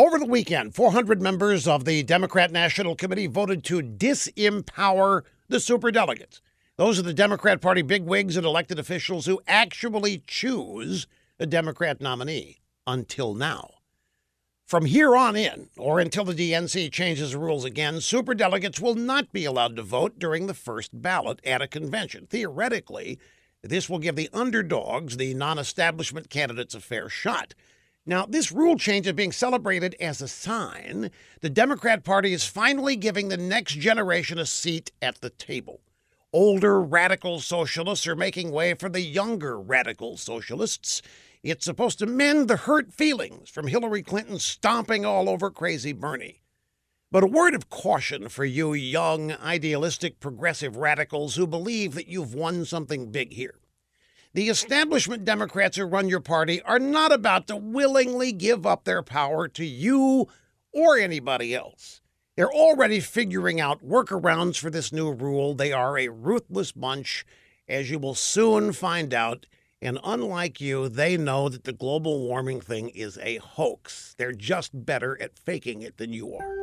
Over the weekend, 400 members of the Democrat National Committee voted to disempower the superdelegates. Those are the Democrat Party bigwigs and elected officials who actually choose a Democrat nominee until now. From here on in, or until the DNC changes the rules again, superdelegates will not be allowed to vote during the first ballot at a convention. Theoretically, this will give the underdogs, the non establishment candidates, a fair shot. Now, this rule change is being celebrated as a sign the Democrat Party is finally giving the next generation a seat at the table. Older radical socialists are making way for the younger radical socialists. It's supposed to mend the hurt feelings from Hillary Clinton stomping all over crazy Bernie. But a word of caution for you young, idealistic, progressive radicals who believe that you've won something big here. The establishment Democrats who run your party are not about to willingly give up their power to you or anybody else. They're already figuring out workarounds for this new rule. They are a ruthless bunch, as you will soon find out. And unlike you, they know that the global warming thing is a hoax. They're just better at faking it than you are.